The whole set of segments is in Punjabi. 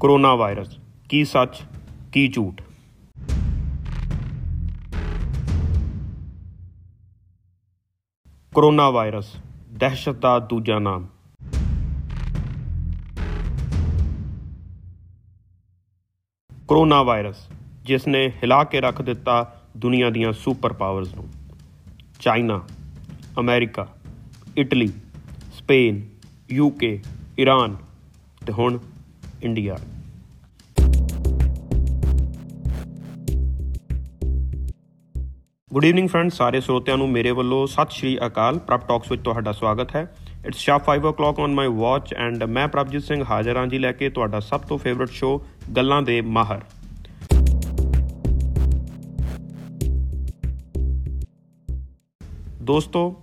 ਕਰੋਨਾ ਵਾਇਰਸ ਕੀ ਸੱਚ ਕੀ ਝੂਠ ਕਰੋਨਾ ਵਾਇਰਸ ਦਹਿਸ਼ਤ ਦਾ ਦੂਜਾ ਨਾਮ ਕਰੋਨਾ ਵਾਇਰਸ ਜਿਸ ਨੇ ਹਿਲਾ ਕੇ ਰੱਖ ਦਿੱਤਾ ਦੁਨੀਆ ਦੀਆਂ ਸੁਪਰ ਪਾਵਰਸ ਨੂੰ। China, America, Italy, Spain UK Iran ਤੇ ਹੁਣ ਇੰਡੀਆ। ਗੁੱਡ ਈਵਨਿੰਗ ਫਰੈਂਡਸ ਸਾਰੇ ਸਰੋਤਿਆਂ ਨੂੰ ਮੇਰੇ ਵੱਲੋਂ ਸਤਿ ਸ਼੍ਰੀ ਅਕਾਲ। ਪ੍ਰਭ ਟਾਕਸ ਵਿੱਚ ਤੁਹਾਡਾ ਸਵਾਗਤ ਹੈ। It's sharp 5 o'clock on my watch and ਮੈਂ ਪ੍ਰਭਜੀਤ ਸਿੰਘ ਹਾਜ਼ਰ ਹਾਂ ਜੀ ਲੈ ਕੇ ਤੁਹਾਡਾ ਸਭ ਤੋਂ ਫੇਵਰਿਟ ਸ਼ੋ ਗੱਲਾਂ ਦੇ ਮਾਹਰ। ਦੋਸਤੋ,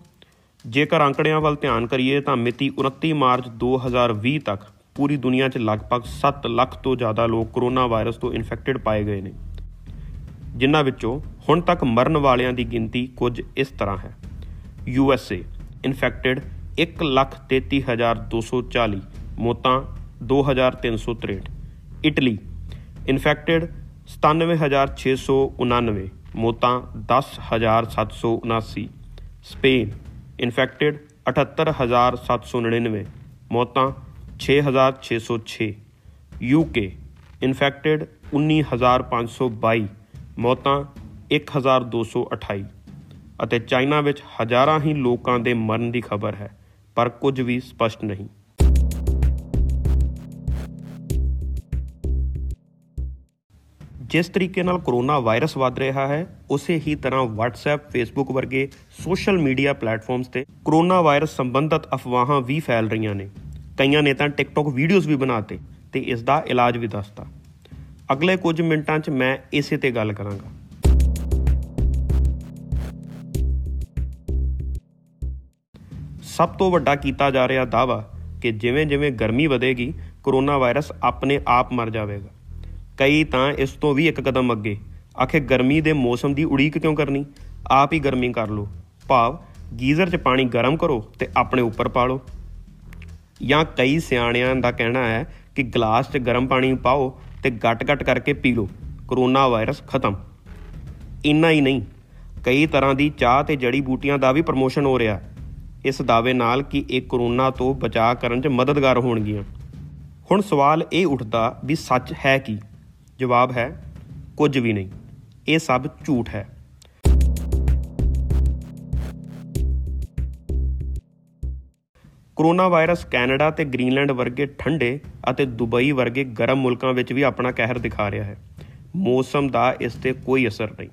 ਜੇਕਰ ਅੰਕੜਿਆਂ ਵੱਲ ਧਿਆਨ ਕਰੀਏ ਤਾਂ ਮਿਤੀ 29 ਮਾਰਚ 2020 ਤੱਕ ਪੂਰੀ ਦੁਨੀਆ 'ਚ ਲਗਭਗ 7 ਲੱਖ ਤੋਂ ਜ਼ਿਆਦਾ ਲੋਕ ਕਰੋਨਾ ਵਾਇਰਸ ਤੋਂ ਇਨਫੈਕਟਡ ਪਾਏ ਗਏ ਨੇ। ਜਿਨ੍ਹਾਂ ਵਿੱਚੋਂ ਹੁਣ ਤੱਕ ਮਰਨ ਵਾਲਿਆਂ ਦੀ ਗਿਣਤੀ ਕੁਝ ਇਸ ਤਰ੍ਹਾਂ ਹੈ। ਯੂ ਐਸ ਏ ਇਨਫੈਕਟਡ 133240 ਮੌਤਾਂ 2363 ਇਟਲੀ। ਇਨਫੈਕਟਡ 97699 ਮੌਤਾਂ 10779 ਸਪੇਨ। ਇਨਫੈਕਟਡ 78799 ਮੌਤਾਂ 6606 ਯੂਕੇ ਇਨਫੈਕਟਡ 19522 ਮੌਤਾਂ 1228 ਅਤੇ ਚਾਈਨਾ ਵਿੱਚ ਹਜ਼ਾਰਾਂ ਹੀ ਲੋਕਾਂ ਦੇ ਮਰਨ ਦੀ ਖਬਰ ਹੈ, ਪਰ ਕੁਝ ਵੀ ਸਪਸ਼ਟ ਨਹੀਂ। ਜਿਸ ਤਰੀਕੇ ਨਾਲ ਕਰੋਨਾ ਵਾਇਰਸ ਵੱਧ ਰਿਹਾ ਹੈ, ਉਸੇ ਹੀ ਤਰ੍ਹਾਂ WhatsApp, Facebook ਵਰਗੇ ਸੋਸ਼ਲ ਮੀਡੀਆ ਪਲੇਟਫਾਰਮਸ ਤੇ ਕਰੋਨਾ ਵਾਇਰਸ ਸੰਬੰਧਤ ਅਫਵਾਹਾਂ ਵੀ ਫੈਲ ਰਹੀਆਂ ਨੇ। ਕਈਆਂ ਨੇ ਤਾਂ TikTok ਵੀਡੀਓਜ਼ ਵੀ ਬਣਾਤੇ ਤੇ ਇਸ ਦਾ ਇਲਾਜ ਵੀ ਦੱਸਤਾ। ਅਗਲੇ ਕੁਝ ਮਿੰਟਾਂ 'ਚ ਮੈਂ ਇਸੇ ਤੇ ਗੱਲ ਕਰਾਂਗਾ। ਸਭ ਤੋਂ ਵੱਡਾ ਕੀਤਾ ਜਾ ਰਿਹਾ ਦਾਵਾ ਕਿ ਜਿਵੇਂ-ਜਿਵੇਂ ਗਰਮੀ ਵਧੇਗੀ, ਕਰੋਨਾ ਵਾਇਰਸ ਆਪਣੇ ਆਪ ਮਰ ਜਾਵੇਗਾ। ਕਈ ਤਾਂ ਇਸ ਤੋਂ ਵੀ ਇੱਕ ਕਦਮ ਅੱਗੇ। ਆਖੇ, ਗਰਮੀ ਦੇ ਮੌਸਮ ਦੀ ਉਡੀਕ ਕਿਉਂ ਕਰਨੀ? ਆਪ ਹੀ ਗਰਮੀ ਕਰ ਲਓ। ਭਾਵ, ਗੀਜ਼ਰ 'ਚ ਪਾਣੀ ਗਰਮ ਕਰੋ ਤੇ ਆਪਣੇ ਉੱਪਰ ਪਾ ਲਓ ਜਾਂ ਕਈ ਸਿਆਣਿਆਂ ਦਾ ਕਹਿਣਾ ਹੈ ਕਿ ਗਲਾਸ 'ਚ ਗਰਮ ਪਾਣੀ ਪਾਓ ਤੇ ਗੱਟ-ਗੱਟ ਕਰਕੇ ਪੀ ਲਓ। ਕਰੋਨਾ ਵਾਇਰਸ ਖਤਮ। ਇੰਨਾ ਹੀ ਨਹੀਂ, ਕਈ ਤਰ੍ਹਾਂ ਦੀ ਚਾਹ ਤੇ ਜੜੀ ਬੂਟੀਆਂ ਦਾ ਵੀ ਪ੍ਰਮੋਸ਼ਨ ਹੋ ਰਿਹਾ। ਇਸ ਦਾਅਵੇ ਨਾਲ ਕਿ ਇਹ ਕਰੋਨਾ ਤੋਂ ਬਚਾਅ ਕਰਨ 'ਚ ਮਦਦਗਾਰ ਹੋਣਗੀਆਂ। ਹੁਣ ਸਵਾਲ ਇਹ ਉੱਠਦਾ ਵੀ ਸੱਚ ਹੈ ਕੀ? ਜਵਾਬ ਹੈ, ਕੁਝ ਵੀ ਨਹੀਂ। ਇਹ ਸਭ ਝੂਠ ਹੈ। ਕਰੋਨਾ ਵਾਇਰਸ ਕੈਨੇਡਾ ਤੇ ਗ੍ਰੀਨਲੈਂਡ ਵਰਗੇ ਠੰਡੇ ਅਤੇ ਦੁਬਈ ਵਰਗੇ ਗਰਮ ਮੁਲਕਾਂ ਵਿੱਚ ਵੀ ਆਪਣਾ ਕਹਿਰ ਦਿਖਾ ਰਿਹਾ ਹੈ। ਮੌਸਮ ਦਾ ਇਸ ਤੇ ਕੋਈ ਅਸਰ ਨਹੀਂ।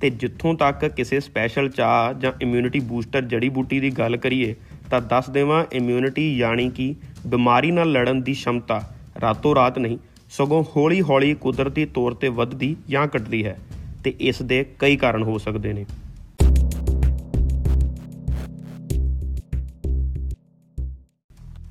ਤੇ ਜਿੱਥੋਂ ਤੱਕ ਕਿਸੇ ਸਪੈਸ਼ਲ ਚਾਹ ਜਾਂ ਇਮਿਊਨਿਟੀ ਬੂਸਟਰ ਜੜੀ ਬੂਟੀ ਦੀ ਗੱਲ ਕਰੀਏ, ਤਾਂ ਦੱਸ ਦੇਵਾਂ ਇਮਿਊਨਿਟੀ ਯਾਨੀ ਕਿ ਬਿਮਾਰੀ ਨਾਲ ਲੜਨ ਦੀ ਸ਼ਮਤਾ ਰਾਤੋਂ ਰਾਤ ਨਹੀਂ ਸਗੋਂ ਹੌਲੀ-ਹੌਲੀ ਕੁਦਰਤੀ ਤੌਰ ਤੇ ਵੱਧਦੀ ਜਾਂ ਘਟਦੀ ਹੈ ਤੇ ਇਸ ਦੇ ਕਈ ਕਾਰਨ ਹੋ ਸਕਦੇ ਨੇ।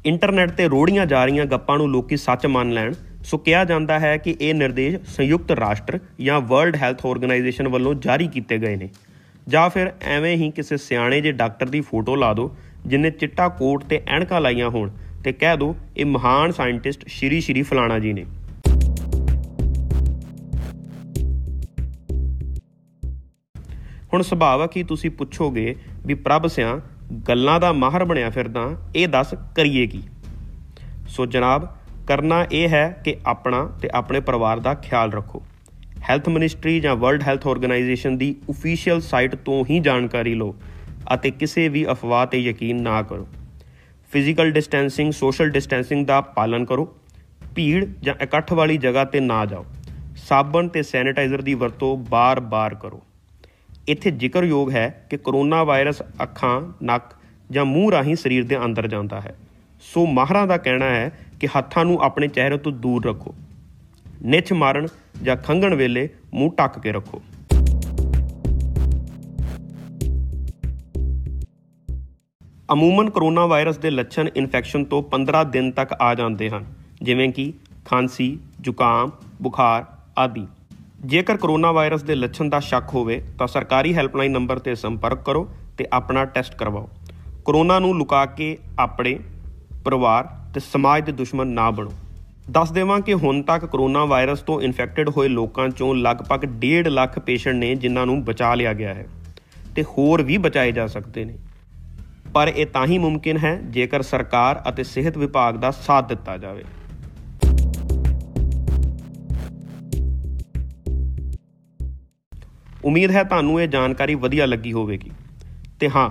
ਇੰਟਰਨੈਟ ਤੇ ਰੋੜੀਆਂ ਜਾ ਰਹੀਆਂ ਗੱਪਾਂ ਨੂੰ ਲੋਕੀ ਸੱਚ ਮੰਨ ਲੈਣ, ਸੋ ਕਿਹਾ ਜਾਂਦਾ ਹੈ ਕਿ ਇਹ ਨਿਰਦੇਸ਼ ਸੰਯੁਕਤ ਰਾਸ਼ਟਰ ਜਾਂ ਵਰਲਡ ਹੈਲਥ ਆਰਗੇਨਾਈਜੇਸ਼ਨ ਵੱਲੋਂ ਜਾਰੀ ਕੀਤੇ ਗਏ ਨੇ। ਜਾਂ ਫਿਰ ਐਵੇਂ ਹੀ ਕਿਸੇ ਸਿਆਣੇ ਜੇ ਡਾਕਟਰ ਦੀ ਫੋਟੋ ਲਾ ਦਿਓ ਜਿਨੇ ਚਿੱਟਾ ਕੋਟ ਤੇ ਐਣਕਾਂ ਲਾਈਆਂ ਹੋਣ ਤੇ ਕਹਿ ਦਿਓ ਇਹ ਮਹਾਨ ਸਾਇੰਟਿਸਟ ਸ਼੍ਰੀ ਸ਼੍ਰੀ ਫਲਾਣਾ ਜੀ ਨੇ। ਹੁਣ ਸੁਭਾਵਕ ਹੀ ਤੁਸੀਂ ਪੁੱਛੋਗੇ ਵੀ ਪ੍ਰਭ ਸਿਆਂ ਗੱਲਾਂ ਦਾ ਮਾਹਰ ਬਣਿਆ ਫਿਰਦਾ, ਇਹ ਦੱਸ ਕਰੀਏ ਕੀ? ਸੋ ਜਨਾਬ, ਕਰਨਾ ਇਹ ਹੈ ਕਿ ਆਪਣਾ ਤੇ ਆਪਣੇ ਪਰਿਵਾਰ ਦਾ ਖਿਆਲ ਰੱਖੋ। ਹੈਲਥ ਮਿਨਿਸਟਰੀ ਜਾਂ ਵਰਲਡ ਹੈਲਥ ਆਰਗੇਨਾਈਜੇਸ਼ਨ ਦੀ ਅਫੀਸ਼ੀਅਲ ਸਾਈਟ ਤੋਂ ਹੀ ਜਾਣਕਾਰੀ ਲਓ ਅਤੇ ਕਿਸੇ ਵੀ ਅਫਵਾਹ ਤੇ ਯਕੀਨ ਨਾ ਕਰੋ। ਫਿਜ਼ੀਕਲ ਡਿਸਟੈਂਸਿੰਗ ਸੋਸ਼ਲ ਡਿਸਟੈਂਸਿੰਗ ਦਾ ਪਾਲਣ ਕਰੋ। ਭੀੜ ਜਾਂ ਇਕੱਠ ਵਾਲੀ ਜਗ੍ਹਾ ਤੇ ਨਾ ਜਾਓ। ਸਾਬਣ ਤੇ ਸੈਨੀਟਾਈਜ਼ਰ ਦੀ ਵਰਤੋਂ ਬਾਰ-ਬਾਰ ਕਰੋ। ਇੱਥੇ ਜ਼ਿਕਰਯੋਗ ਹੈ ਕਿ ਕਰੋਨਾ ਵਾਇਰਸ ਅੱਖਾਂ, ਨੱਕ ਜਾਂ ਮੂੰਹ ਰਾਹੀਂ ਸਰੀਰ ਦੇ ਅੰਦਰ ਜਾਂਦਾ ਹੈ। ਸੋ ਮਾਹਰਾਂ ਦਾ ਕਹਿਣਾ ਹੈ ਕਿ ਹੱਥਾਂ ਨੂੰ ਆਪਣੇ ਚਿਹਰੇ ਤੋਂ ਦੂਰ ਰੱਖੋ। ਨਿੱਛ ਮਾਰਨ ਜਾਂ ਖੰਗਣ ਵੇਲੇ ਮੂੰਹ ਟੱਕ ਕੇ ਰੱਖੋ। ਅਮੂਮਨ ਕਰੋਨਾ ਵਾਇਰਸ ਦੇ ਲੱਛਣ ਇਨਫੈਕਸ਼ਨ ਤੋਂ 15 ਦਿਨ ਤੱਕ ਆ ਜਾਂਦੇ ਹਨ ਜਿਵੇਂ ਕਿ ਖਾਂਸੀ, ਜ਼ੁਕਾਮ, ਬੁਖਾਰ ਆਦਿ। ਜੇਕਰ ਕਰੋਨਾ ਵਾਇਰਸ ਦੇ ਲੱਛਣ ਦਾ ਸ਼ੱਕ ਹੋਵੇ, ਤਾਂ ਸਰਕਾਰੀ ਹੈਲਪਲਾਈਨ ਨੰਬਰ ਤੇ ਸੰਪਰਕ ਕਰੋ ਤੇ ਆਪਣਾ ਟੈਸਟ ਕਰਵਾਓ। ਕਰੋਨਾ ਨੂੰ ਲੁਕਾ ਕੇ ਆਪਣੇ ਪਰਿਵਾਰ ਤੇ ਸਮਾਜ ਦੇ ਦੁਸ਼ਮਣ ਨਾ ਬਣੋ। ਦੱਸ ਦੇਵਾਂ ਕਿ ਹੁਣ ਤੱਕ ਕਰੋਨਾ ਵਾਇਰਸ ਤੋਂ ਇਨਫੈਕਟਡ ਹੋਏ ਲੋਕਾਂ ਚੋਂ ਲਗਭਗ 1.5 ਲੱਖ ਪੇਸ਼ੈਂਟ ਨੇ ਜਿਨ੍ਹਾਂ ਨੂੰ ਬਚਾ ਲਿਆ ਗਿਆ ਹੈ ਤੇ ਹੋਰ ਵੀ ਬਚਾਏ ਜਾ ਸਕਦੇ ਨੇ। ਪਰ ਇਹ ਤਾਂ ਹੀ ਮੁਮਕਿਨ ਹੈ ਜੇਕਰ ਸਰਕਾਰ ਅਤੇ ਸਿਹਤ ਵਿਭਾਗ ਦਾ ਸਾਥ ਦਿੱਤਾ ਜਾਵੇ। ਉਮੀਦ ਹੈ ਤੁਹਾਨੂੰ ਇਹ ਜਾਣਕਾਰੀ ਵਧੀਆ ਲੱਗੀ ਹੋਵੇਗੀ। ਤੇ ਹਾਂ,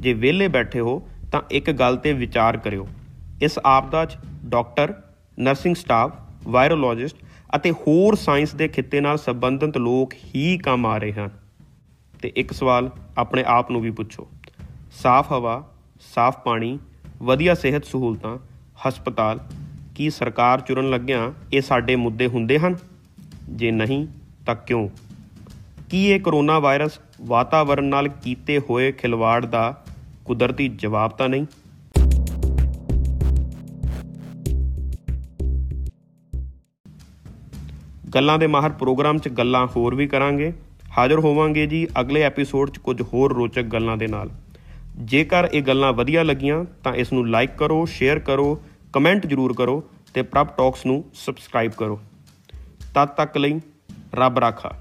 ਜੇ ਵਿਹਲੇ ਬੈਠੇ ਹੋ, ਤਾਂ ਇੱਕ ਗੱਲ ਤੇ ਵਿਚਾਰ ਕਰਿਓ। ਇਸ ਆਪਦਾ 'ਚ ਡਾਕਟਰ, ਨਰਸਿੰਗ ਸਟਾਫ, ਵਾਇਰੋਲੋਜਿਸਟ ਅਤੇ ਹੋਰ ਸਾਇੰਸ ਦੇ ਖਿੱਤੇ ਨਾਲ ਸੰਬੰਧਿਤ ਲੋਕ ਹੀ ਕੰਮ ਆ ਰਹੇ ਹਨ। ਤੇ ਇੱਕ ਸਵਾਲ ਆਪਣੇ ਆਪ ਨੂੰ ਵੀ ਪੁੱਛੋ। ਸਾਫ਼ ਹਵਾ, ਸਾਫ਼ ਪਾਣੀ, ਵਧੀਆ ਸਿਹਤ ਸਹੂਲਤਾਂ, ਹਸਪਤਾਲ, ਕੀ ਸਰਕਾਰ ਚੁਰਨ ਲੱਗਿਆਂ ਇਹ ਸਾਡੇ ਮੁੱਦੇ ਹੁੰਦੇ ਹਨ? ਜੇ ਨਹੀਂ, ਤਾਂ ਕਿਉਂ? ਕੀ ਇਹ ਕਰੋਨਾ ਵਾਇਰਸ ਵਾਤਾਵਰਣ ਨਾਲ ਕੀਤੇ ਹੋਏ ਖਿਲਵਾੜ ਦਾ ਕੁਦਰਤੀ ਜਵਾਬ ਤਾਂ ਨਹੀਂ? ਗੱਲਾਂ ਦੇ ਮਾਹਰ ਪ੍ਰੋਗਰਾਮ 'ਚ ਗੱਲਾਂ ਹੋਰ ਵੀ ਕਰਾਂਗੇ। ਹਾਜ਼ਰ ਹੋਵਾਂਗੇ ਜੀ ਅਗਲੇ ਐਪੀਸੋਡ 'ਚ ਕੁਝ ਹੋਰ ਰੋਚਕ ਗੱਲਾਂ ਦੇ ਨਾਲ। ਜੇਕਰ ਇਹ ਗੱਲਾਂ ਵਧੀਆ ਲੱਗੀਆਂ ਤਾਂ ਇਸ ਨੂੰ ਲਾਈਕ ਕਰੋ, ਸ਼ੇਅਰ ਕਰੋ, ਕਮੈਂਟ ਜ਼ਰੂਰ ਕਰੋ ਤੇ ਪ੍ਰਭ ਟਾਕਸ ਨੂੰ ਸਬਸਕ੍ਰਾਈਬ ਕਰੋ। ਤਦ ਤੱਕ ਲਈ ਰੱਬ ਰਾਖਾ।